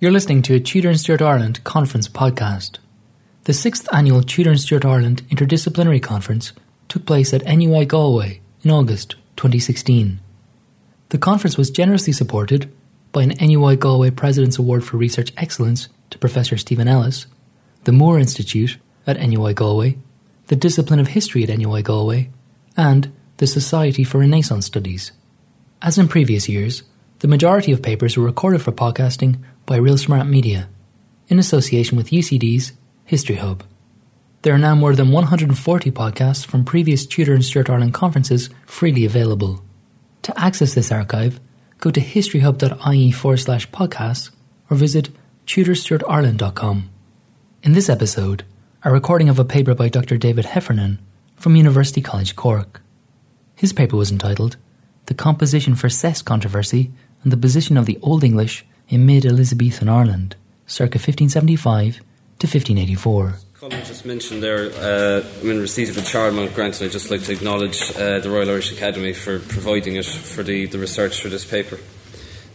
You're listening to a Tudor and Stuart Ireland conference podcast. The sixth annual Tudor and Stuart Ireland Interdisciplinary Conference took place at NUI Galway in August 2016. The conference was generously supported by an NUI Galway President's Award for Research Excellence to Professor Stephen Ellis, the Moore Institute at NUI Galway, the Discipline of History at NUI Galway, and the Society for Renaissance Studies. As in previous years, the majority of papers were recorded for podcasting by Real Smart Media, in association with UCD's History Hub. There are now more than 140 podcasts from previous Tudor and Stuart Ireland conferences freely available. To access this archive, go to historyhub.ie forward slash podcasts or visit tudorstuartireland.com. In this episode, a recording of a paper by Dr. David Heffernan from University College Cork. His paper was entitled The Composition for Cess Controversy and the Position of the Old English in Mid Elizabethan Ireland, circa 1575 to 1584. Colin just mentioned there, uh, I'm in receipt of a Charlemont grant, and I'd just like to acknowledge uh, the Royal Irish Academy for providing it for the, the research for this paper.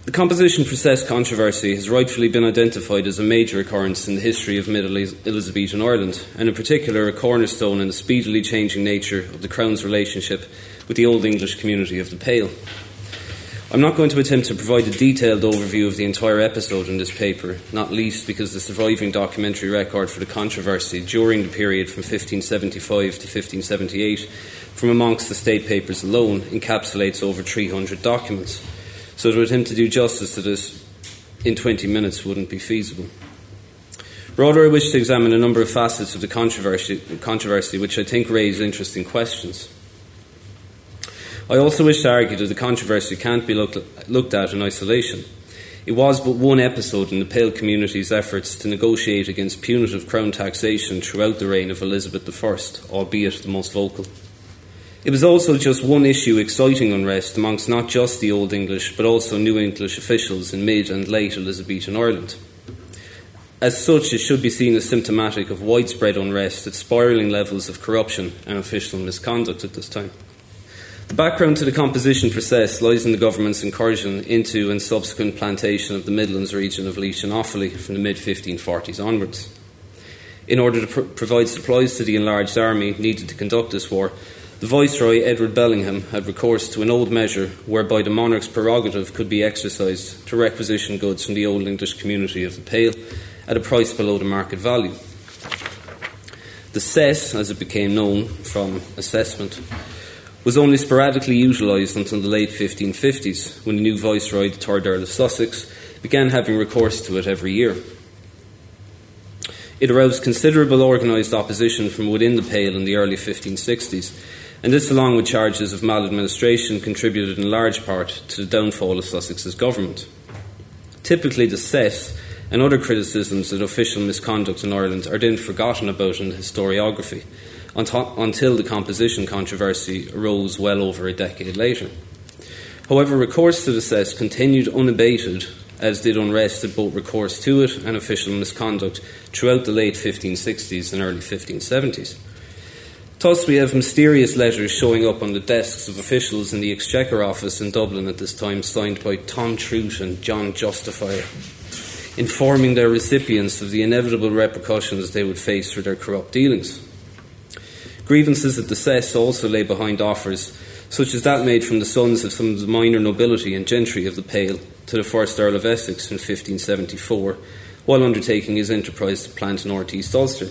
The composition for cess controversy has rightfully been identified as a major occurrence in the history of Middle Elizabethan Ireland, and in particular a cornerstone in the speedily changing nature of the Crown's relationship with the Old English community of the Pale. I'm not going to attempt to provide a detailed overview of the entire episode in this paper, not least because the surviving documentary record for the controversy during the period from 1575 to 1578 from amongst the state papers alone encapsulates over 300 documents. So to attempt to do justice to this in 20 minutes wouldn't be feasible. Rather, I wish to examine a number of facets of the controversy, controversy which I think raise interesting questions. I also wish to argue that the controversy can't be looked, looked at in isolation. It was but one episode in the Pale community's efforts to negotiate against punitive crown taxation throughout the reign of Elizabeth I, albeit the most vocal. It was also just one issue exciting unrest amongst not just the Old English but also New English officials in mid and late Elizabethan Ireland. As such, it should be seen as symptomatic of widespread unrest at spiralling levels of corruption and official misconduct at this time. The background to the composition process lies in the government's incursion into and subsequent plantation of the Midlands region of Laois and Offaly from the mid 1540s onwards. In order to pr- provide supplies to the enlarged army needed to conduct this war, the Viceroy Edward Bellingham had recourse to an old measure whereby the monarch's prerogative could be exercised to requisition goods from the old English community of the Pale at a price below the market value. The cess, as it became known from assessment, was only sporadically utilised until the late 1550s, when the new Viceroy, the third Earl of Sussex, began having recourse to it every year. It aroused considerable organised opposition from within the Pale in the early 1560s, and this, along with charges of maladministration, contributed in large part to the downfall of Sussex's government. Typically, the cess and other criticisms of official misconduct in Ireland are then forgotten about in historiography until the composition controversy arose well over a decade later. However, recourse to the cess continued unabated, as did unrest at both recourse to it and official misconduct throughout the late 1560s and early 1570s. Thus, we have mysterious letters showing up on the desks of officials in the Exchequer office in Dublin at this time, signed by Tom Troute and John Justifier, informing their recipients of the inevitable repercussions they would face for their corrupt dealings. Grievances at the cess also lay behind offers, such as that made from the sons of some of the minor nobility and gentry of the Pale to the first Earl of Essex in 1574, while undertaking his enterprise to plant North East Ulster.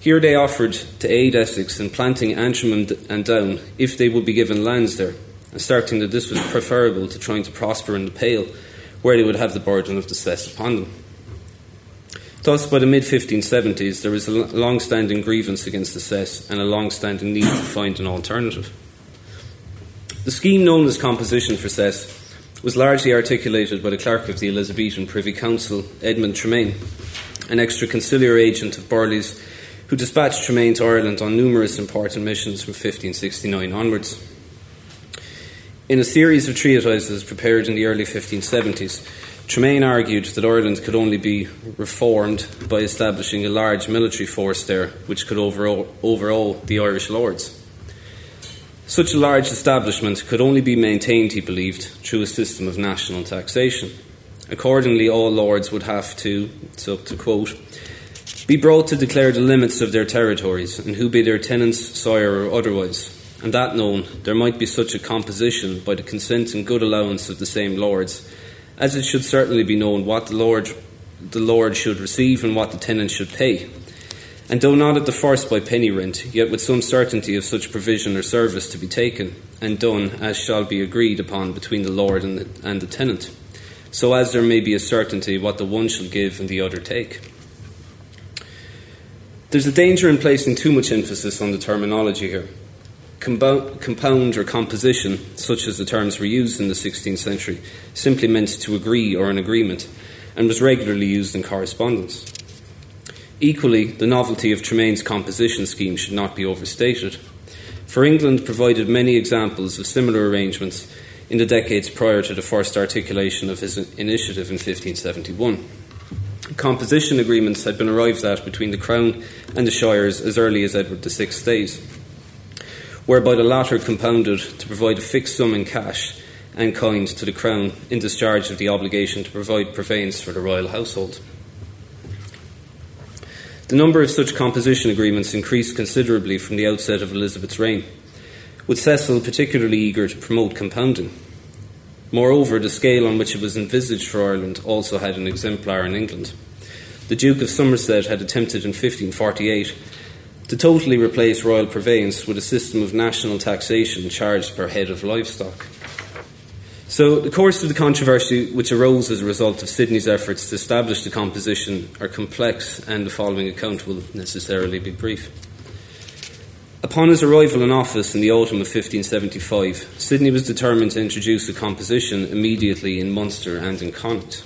Here they offered to aid Essex in planting Antrim and Down if they would be given lands there, asserting that this was preferable to trying to prosper in the Pale, where they would have the burden of the cess upon them. Thus, by the mid 1570s, there was a long standing grievance against the cess and a long standing need to find an alternative. The scheme known as Composition for Cess was largely articulated by the clerk of the Elizabethan Privy Council, Edmund Tremaine, an extra conciliar agent of Burghley's, who dispatched Tremaine to Ireland on numerous important missions from 1569 onwards. In a series of treatises prepared in the early 1570s, Tremaine argued that Ireland could only be reformed by establishing a large military force there which could overawe, the Irish lords. Such a large establishment could only be maintained, he believed, through a system of national taxation. Accordingly, all lords would have to, so to quote, be brought to declare the limits of their territories, and who be their tenants, sire, or otherwise. And that known, there might be such a composition by the consent and good allowance of the same lords, as it should certainly be known what the lord the lord should receive and what the tenant should pay. And though not at the first by penny rent, yet with some certainty of such provision or service to be taken and done as shall be agreed upon between the lord and the, and the tenant, so as there may be a certainty what the one shall give and the other take. There's a danger in placing too much emphasis on the terminology here. Compound or composition, such as the terms were used in the 16th century, simply meant to agree or an agreement, and was regularly used in correspondence. Equally, the novelty of Tremaine's composition scheme should not be overstated. For England provided many examples of similar arrangements in the decades prior to the first articulation of his initiative in 1571 composition agreements had been arrived at between the Crown and the Shires as early as Edward VI's days, whereby the latter compounded to provide a fixed sum in cash and kind to the Crown in discharge of the obligation to provide purveyance for the royal household. The number of such composition agreements increased considerably from the outset of Elizabeth's reign, with Cecil particularly eager to promote compounding. Moreover, the scale on which it was envisaged for Ireland also had an exemplar in England. The Duke of Somerset had attempted in 1548 to totally replace royal purveyance with a system of national taxation charged per head of livestock. So, the course of the controversy which arose as a result of Sidney's efforts to establish the composition are complex, and the following account will necessarily be brief. Upon his arrival in office in the autumn of 1575, Sidney was determined to introduce a composition immediately in Munster and in Connacht.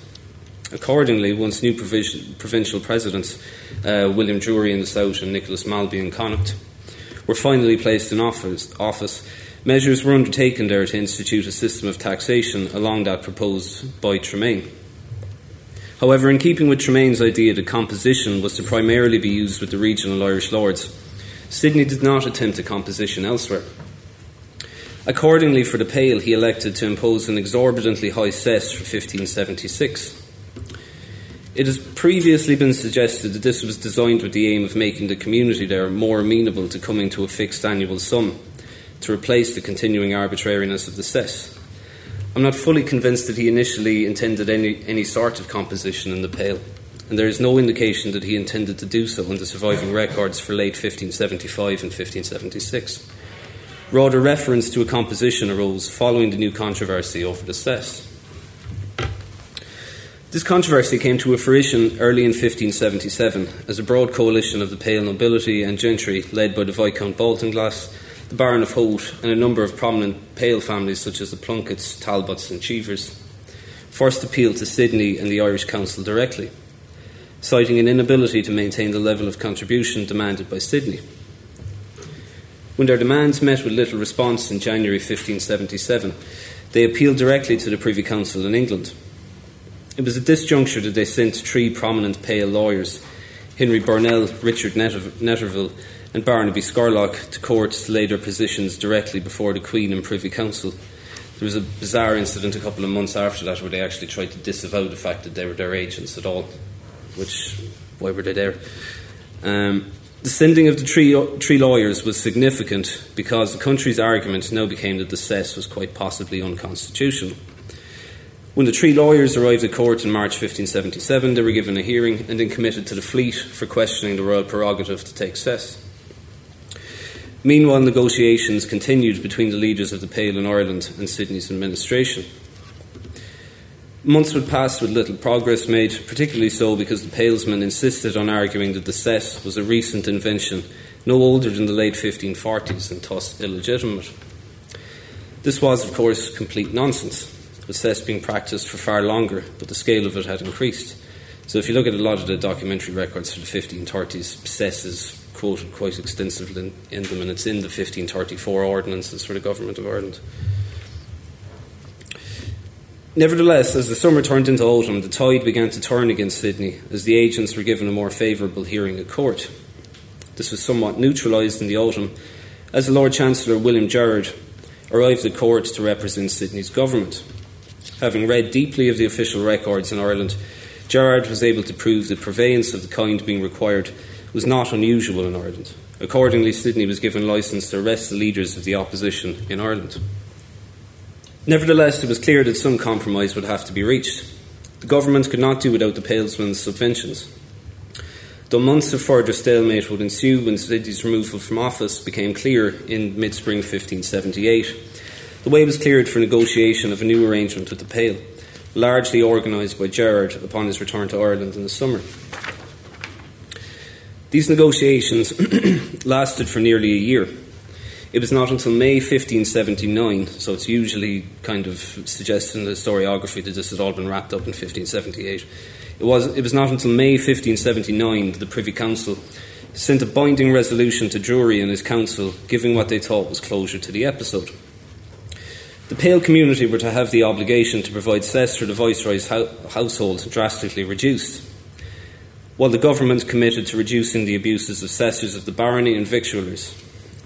Accordingly, once new provincial presidents, uh, William Drury in the south and Nicholas Malby in Connacht, were finally placed in office, office, measures were undertaken there to institute a system of taxation along that proposed by Tremaine. However, in keeping with Tremaine's idea that composition was to primarily be used with the regional Irish lords, Sidney did not attempt a composition elsewhere. Accordingly, for the Pale, he elected to impose an exorbitantly high cess for 1576. It has previously been suggested that this was designed with the aim of making the community there more amenable to coming to a fixed annual sum to replace the continuing arbitrariness of the cess. I'm not fully convinced that he initially intended any, any sort of composition in the Pale and there is no indication that he intended to do so in the surviving records for late 1575 and 1576. Rather, reference to a composition arose following the new controversy over the cess. This controversy came to a fruition early in 1577 as a broad coalition of the Pale nobility and gentry, led by the Viscount Baltinglass, the Baron of Howth, and a number of prominent Pale families such as the Plunketts, Talbots, and Cheevers, first appealed to Sidney and the Irish Council directly citing an inability to maintain the level of contribution demanded by Sidney. When their demands met with little response in January 1577, they appealed directly to the Privy Council in England. It was at this juncture that they sent three prominent Pale lawyers, Henry Burnell, Richard Netterville, and Barnaby Scurlock, to court to lay their positions directly before the Queen and Privy Council. There was a bizarre incident a couple of months after that where they actually tried to disavow the fact that they were their agents at all which why were they there? Um, the sending of the three, three lawyers was significant because the country's argument now became that the cess was quite possibly unconstitutional. When the three lawyers arrived at court in March 1577, they were given a hearing and then committed to the Fleet for questioning the royal prerogative to take cess. Meanwhile, negotiations continued between the leaders of the Pale in Ireland and Sidney's administration. Months would pass with little progress made, particularly so because the Palesmen insisted on arguing that the cess was a recent invention, no older than the late 1540s and thus illegitimate. This was, of course, complete nonsense, with cess being practiced for far longer, but the scale of it had increased. So if you look at a lot of the documentary records for the 1530s, cess is quoted quite extensively in, them, and it's in the 1534 ordinances for the Government of Ireland. Nevertheless, as the summer turned into autumn, the tide began to turn against Sidney as the agents were given a more favourable hearing at court. This was somewhat neutralised in the autumn as the Lord Chancellor William Gerard arrived at court to represent Sidney's government. Having read deeply of the official records in Ireland, Gerard was able to prove that purveyance of the kind being required was not unusual in Ireland. Accordingly, Sidney was given licence to arrest the leaders of the opposition in Ireland. Nevertheless, it was clear that some compromise would have to be reached. The government could not do without the Palesmen's subventions. Though months of further stalemate would ensue when Sidney's removal from office became clear in mid spring 1578, the way was cleared for negotiation of a new arrangement with the Pale, largely organised by Gerard upon his return to Ireland in the summer. These negotiations lasted for nearly a year. It was not until May 1579, so it's usually kind of suggested in the historiography that this had all been wrapped up in 1578. It was, it was not until May 1579 that the Privy Council sent a binding resolution to Drury and his council giving what they thought was closure to the episode. The Pale community were to have the obligation to provide cess for the Viceroy's household drastically reduced while the government committed to reducing the abuses of cessors of the barony and victuallers.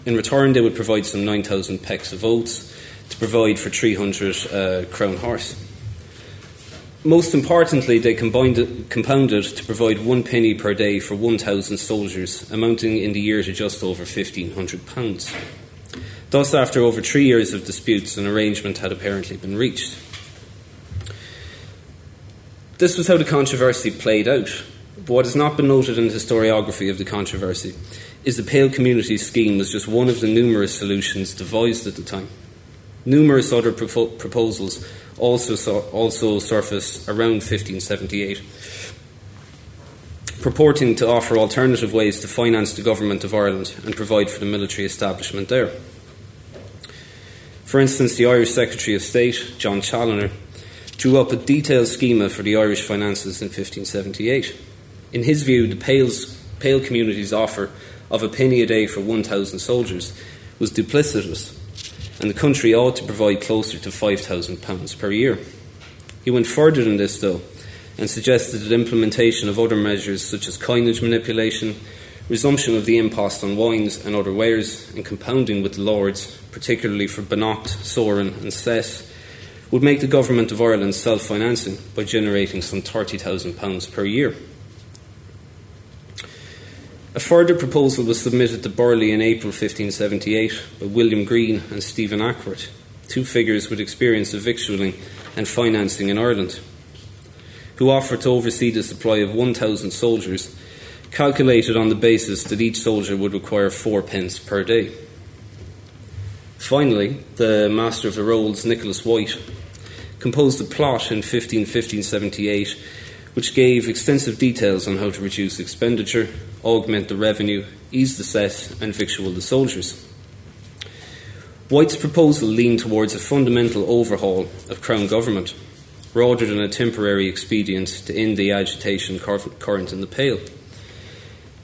In return, they would provide some 9,000 pecks of oats to provide for 300 uh, crown horse. Most importantly, they combined, compounded to provide one penny per day for 1,000 soldiers, amounting in the year to just over £1,500. Thus, after over three years of disputes, an arrangement had apparently been reached. This was how the controversy played out. But what has not been noted in the historiography of the controversy is the Pale Community Scheme was just one of the numerous solutions devised at the time. Numerous other propo- proposals also, also surfaced around 1578, purporting to offer alternative ways to finance the government of Ireland and provide for the military establishment there. For instance, the Irish Secretary of State, John Challoner, drew up a detailed schema for the Irish finances in 1578. In his view, the Pale's, Pale community's offer of a penny a day for 1,000 soldiers was duplicitous, and the country ought to provide closer to £5,000 per year. He went further than this, though, and suggested that implementation of other measures such as coinage manipulation, resumption of the impost on wines and other wares, and compounding with the Lords, particularly for Beannacht, sorren, and Cess, would make the Government of Ireland self financing by generating some £30,000 per year. A further proposal was submitted to Burghley in April 1578 by William Green and Stephen Ackworth, two figures with experience of victualling and financing in Ireland, who offered to oversee the supply of 1,000 soldiers, calculated on the basis that each soldier would require four pence per day. Finally, the Master of the Rolls, Nicholas White, composed a plot in 1578 which gave extensive details on how to reduce expenditure, augment the revenue, ease the cess, and victual the soldiers. White's proposal leaned towards a fundamental overhaul of Crown government, rather than a temporary expedient to end the agitation current in the Pale.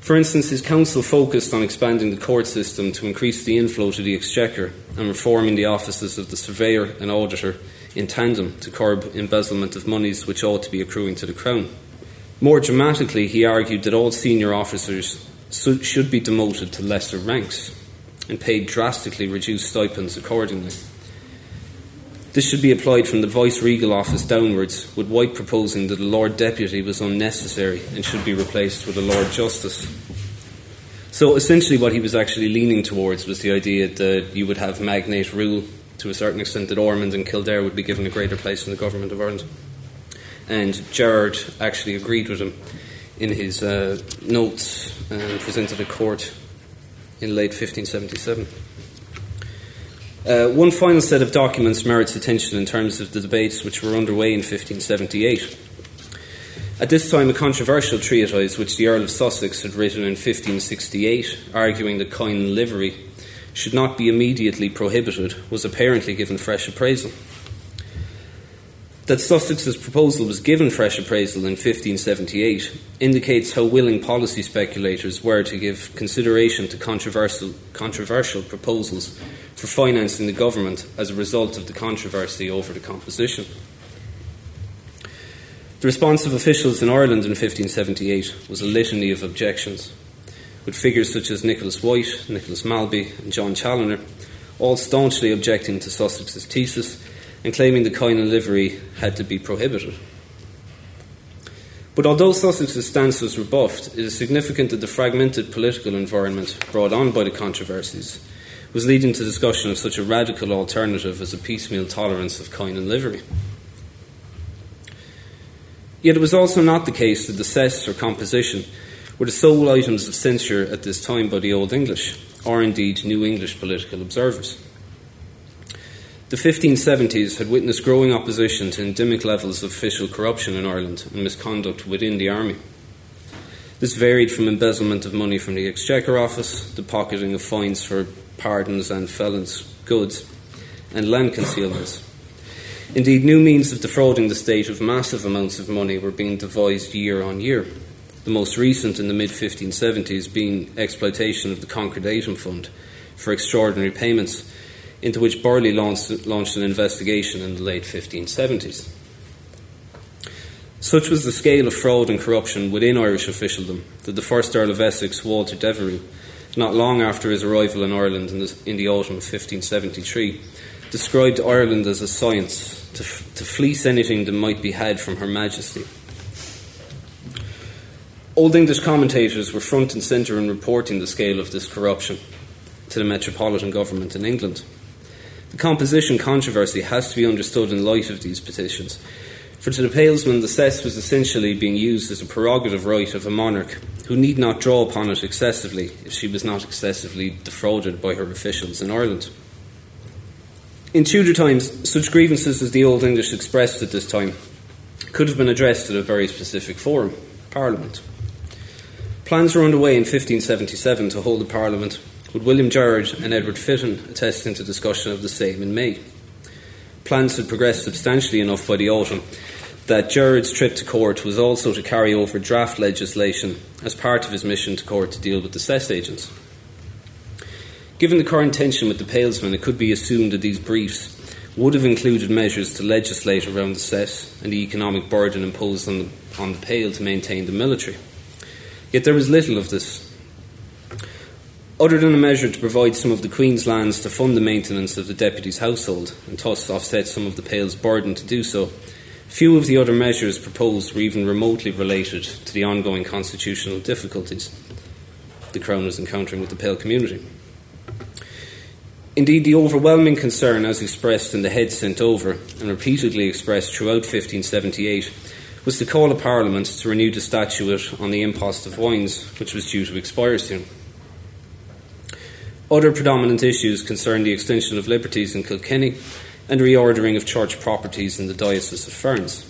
For instance, his council focused on expanding the court system to increase the inflow to the exchequer and reforming the offices of the surveyor and auditor in tandem to curb embezzlement of monies which ought to be accruing to the Crown. More dramatically, he argued that all senior officers should be demoted to lesser ranks and paid drastically reduced stipends accordingly. This should be applied from the Vice Regal office downwards, with White proposing that a Lord Deputy was unnecessary and should be replaced with a Lord Justice. So essentially, what he was actually leaning towards was the idea that you would have magnate rule to a certain extent, that Ormond and Kildare would be given a greater place in the government of Ireland and Gerard actually agreed with him in his uh, notes and presented a court in late 1577. Uh, one final set of documents merits attention in terms of the debates which were underway in 1578. At this time, a controversial treatise which the Earl of Sussex had written in 1568, arguing that coin and livery should not be immediately prohibited, was apparently given fresh appraisal. That Sussex's proposal was given fresh appraisal in 1578 indicates how willing policy speculators were to give consideration to controversial, controversial proposals for financing the government as a result of the controversy over the composition. The response of officials in Ireland in 1578 was a litany of objections, with figures such as Nicholas White, Nicholas Malby, and John Challoner all staunchly objecting to Sussex's thesis and claiming the coin and livery had to be prohibited. But although Sussex's stance was rebuffed, it is significant that the fragmented political environment brought on by the controversies was leading to discussion of such a radical alternative as a piecemeal tolerance of coin and livery. Yet it was also not the case that the cess or composition were the sole items of censure at this time by the Old English, or indeed New English political observers. The 1570s had witnessed growing opposition to endemic levels of official corruption in Ireland and misconduct within the army. This varied from embezzlement of money from the Exchequer Office, the pocketing of fines for pardons and felons' goods, and land concealments. Indeed, new means of defrauding the state of massive amounts of money were being devised year on year. The most recent in the mid 1570s being exploitation of the Concordatum Fund for extraordinary payments into which Burghley launched, launched an investigation in the late 1570s. Such was the scale of fraud and corruption within Irish officialdom that the first Earl of Essex, Walter Devereux, not long after his arrival in Ireland in the, in the autumn of 1573, described Ireland as a science to, to fleece anything that might be had from Her Majesty. Old English commentators were front and centre in reporting the scale of this corruption to the metropolitan government in England. The composition controversy has to be understood in light of these petitions. For to the Palesmen, the cess was essentially being used as a prerogative right of a monarch who need not draw upon it excessively if she was not excessively defrauded by her officials in Ireland. In Tudor times, such grievances as the Old English expressed at this time could have been addressed at a very specific forum, Parliament. Plans were underway in 1577 to hold a Parliament with William Gerard and Edward Fitton attesting to discussion of the same in May. Plans had progressed substantially enough by the autumn that Gerard's trip to court was also to carry over draft legislation as part of his mission to court to deal with the cess agents. Given the current tension with the Palesmen, it could be assumed that these briefs would have included measures to legislate around the cess and the economic burden imposed on the, on the Pale to maintain the military. Yet there was little of this other than a measure to provide some of the Queen's lands to fund the maintenance of the Deputy's household and thus offset some of the Pale's burden to do so, few of the other measures proposed were even remotely related to the ongoing constitutional difficulties the Crown was encountering with the Pale community. Indeed, the overwhelming concern, as expressed in the head sent over and repeatedly expressed throughout 1578, was to call a Parliament to renew the statute on the impost of wines, which was due to expire soon. Other predominant issues concern the extension of liberties in Kilkenny and reordering of church properties in the Diocese of Ferns.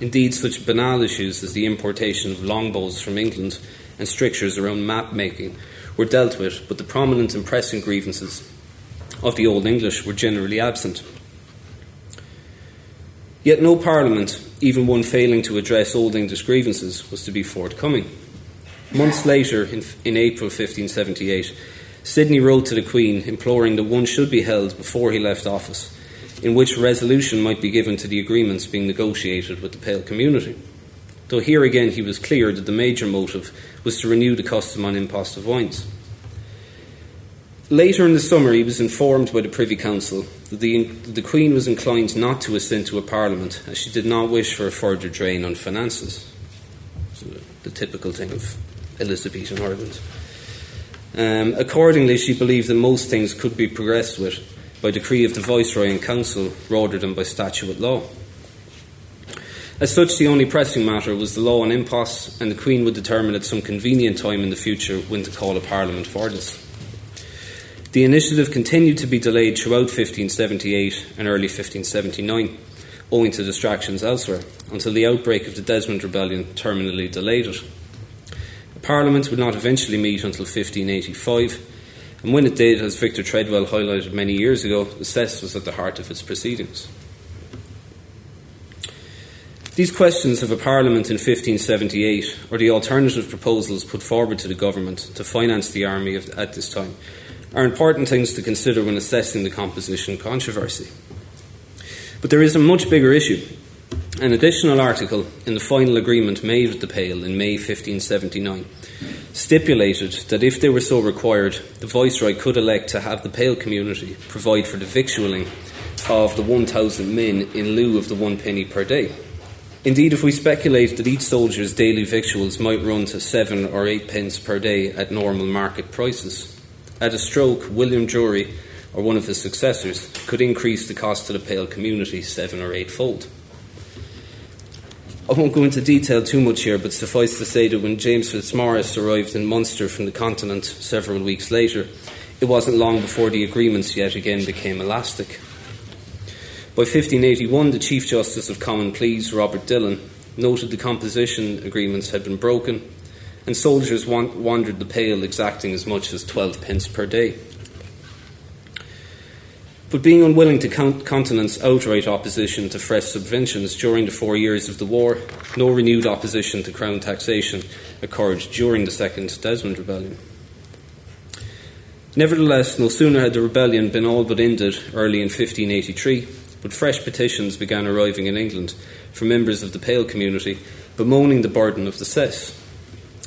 Indeed, such banal issues as the importation of longbows from England and strictures around map making were dealt with, but the prominent and pressing grievances of the Old English were generally absent. Yet no Parliament, even one failing to address Old English grievances, was to be forthcoming. Months later, in, in April 1578, Sidney wrote to the Queen imploring that one should be held before he left office, in which resolution might be given to the agreements being negotiated with the Pale community. Though here again he was clear that the major motive was to renew the custom on impost of wines. Later in the summer, he was informed by the Privy Council that the, the Queen was inclined not to assent to a Parliament, as she did not wish for a further drain on finances. So the typical thing of Elizabethan Ireland. Um, accordingly, she believed that most things could be progressed with by decree of the Viceroy and Council rather than by statute law. As such, the only pressing matter was the law on imposts, and the Queen would determine at some convenient time in the future when to call a Parliament for this. The initiative continued to be delayed throughout 1578 and early 1579, owing to distractions elsewhere, until the outbreak of the Desmond Rebellion terminally delayed it. Parliament would not eventually meet until 1585, and when it did, as Victor Treadwell highlighted many years ago, the cess was at the heart of its proceedings. These questions of a Parliament in 1578, or the alternative proposals put forward to the government to finance the army at this time, are important things to consider when assessing the composition controversy. But there is a much bigger issue an additional article in the final agreement made with the Pale in May 1579 stipulated that if they were so required, the Viceroy could elect to have the Pale community provide for the victualling of the 1,000 men in lieu of the one penny per day. Indeed, if we speculate that each soldier's daily victuals might run to seven or eight pence per day at normal market prices, at a stroke, William Drury, or one of his successors, could increase the cost to the Pale community seven or eightfold. I won't go into detail too much here, but suffice to say that when James Fitzmaurice arrived in Munster from the continent several weeks later, it wasn't long before the agreements yet again became elastic. By 1581, the Chief Justice of Common Pleas, Robert Dillon, noted the composition agreements had been broken, and soldiers wandered the Pale exacting as much as 12 pence per day. But being unwilling to countenance outright opposition to fresh subventions during the four years of the war, no renewed opposition to Crown taxation occurred during the Second Desmond Rebellion. Nevertheless, no sooner had the rebellion been all but ended early in 1583, but fresh petitions began arriving in England from members of the Pale community bemoaning the burden of the cess.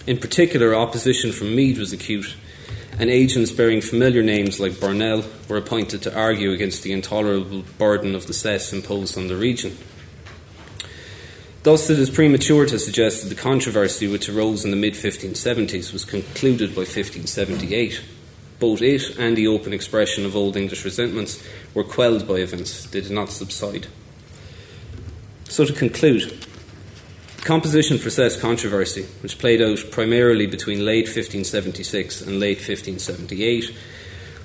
In particular, opposition from Meath was acute and agents bearing familiar names like Burnell were appointed to argue against the intolerable burden of the cess imposed on the region. Thus, it is premature to suggest that the controversy which arose in the mid 1570s was concluded by 1578. Both it and the open expression of Old English resentments were quelled by events, they did not subside. So, to conclude, composition for cess controversy, which played out primarily between late 1576 and late 1578,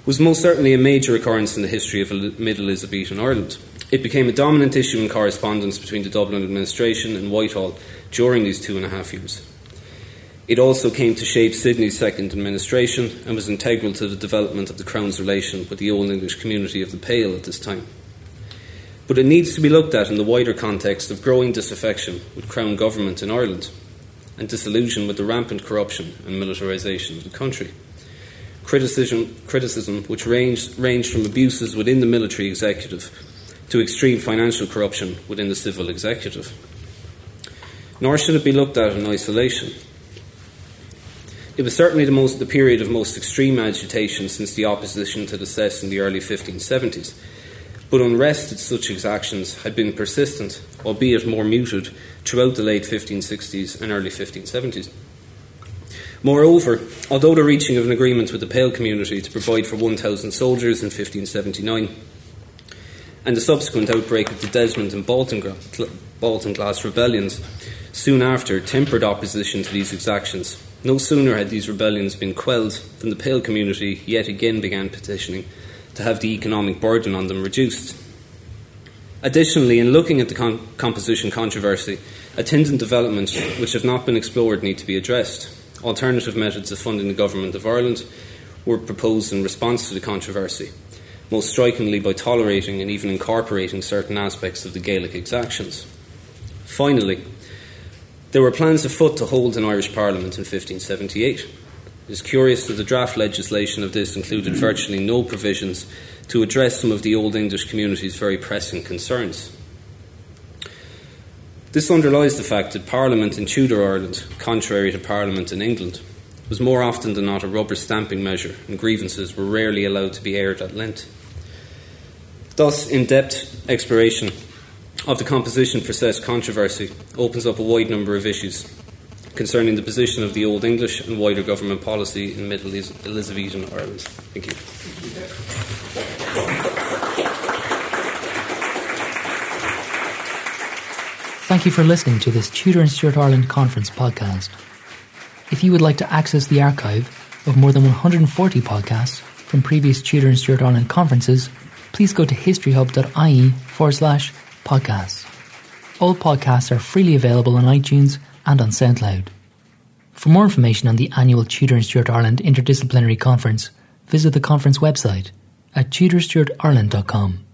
was most certainly a major occurrence in the history of Middle Elizabethan Ireland. It became a dominant issue in correspondence between the Dublin administration and Whitehall during these two and a half years. It also came to shape Sidney's second administration and was integral to the development of the Crown's relation with the Old English community of the Pale at this time but it needs to be looked at in the wider context of growing disaffection with Crown government in Ireland and disillusion with the rampant corruption and militarisation of the country. Criticism, criticism which ranged, ranged from abuses within the military executive to extreme financial corruption within the civil executive. Nor should it be looked at in isolation. It was certainly the, most, the period of most extreme agitation since the opposition to the cess in the early 1570s but unrest at such exactions had been persistent, albeit more muted, throughout the late 1560s and early 1570s. Moreover, although the reaching of an agreement with the Pale community to provide for 1,000 soldiers in 1579 and the subsequent outbreak of the Desmond and Baltinglass rebellions soon after tempered opposition to these exactions, no sooner had these rebellions been quelled than the Pale community yet again began petitioning to have the economic burden on them reduced. Additionally, in looking at the con- composition controversy, attendant developments which have not been explored need to be addressed. Alternative methods of funding the Government of Ireland were proposed in response to the controversy, most strikingly by tolerating and even incorporating certain aspects of the Gaelic exactions. Finally, there were plans afoot to hold an Irish Parliament in 1578. It is curious that the draft legislation of this included virtually no provisions to address some of the Old English community's very pressing concerns. This underlies the fact that Parliament in Tudor Ireland, contrary to Parliament in England, was more often than not a rubber stamping measure, and grievances were rarely allowed to be aired at length. Thus, in depth exploration of the composition process controversy opens up a wide number of issues, concerning the position of the Old English and wider government policy in Middle Elizabethan Ireland. Thank you. Thank you for listening to this Tudor and Stuart Ireland Conference podcast. If you would like to access the archive of more than 140 podcasts from previous Tudor and Stuart Ireland conferences, please go to historyhub.ie forward slash podcasts. All podcasts are freely available on iTunes and on SoundCloud. For more information on the annual Tudor and Stuart Ireland Interdisciplinary Conference, visit the conference website at tudorstuartireland.com.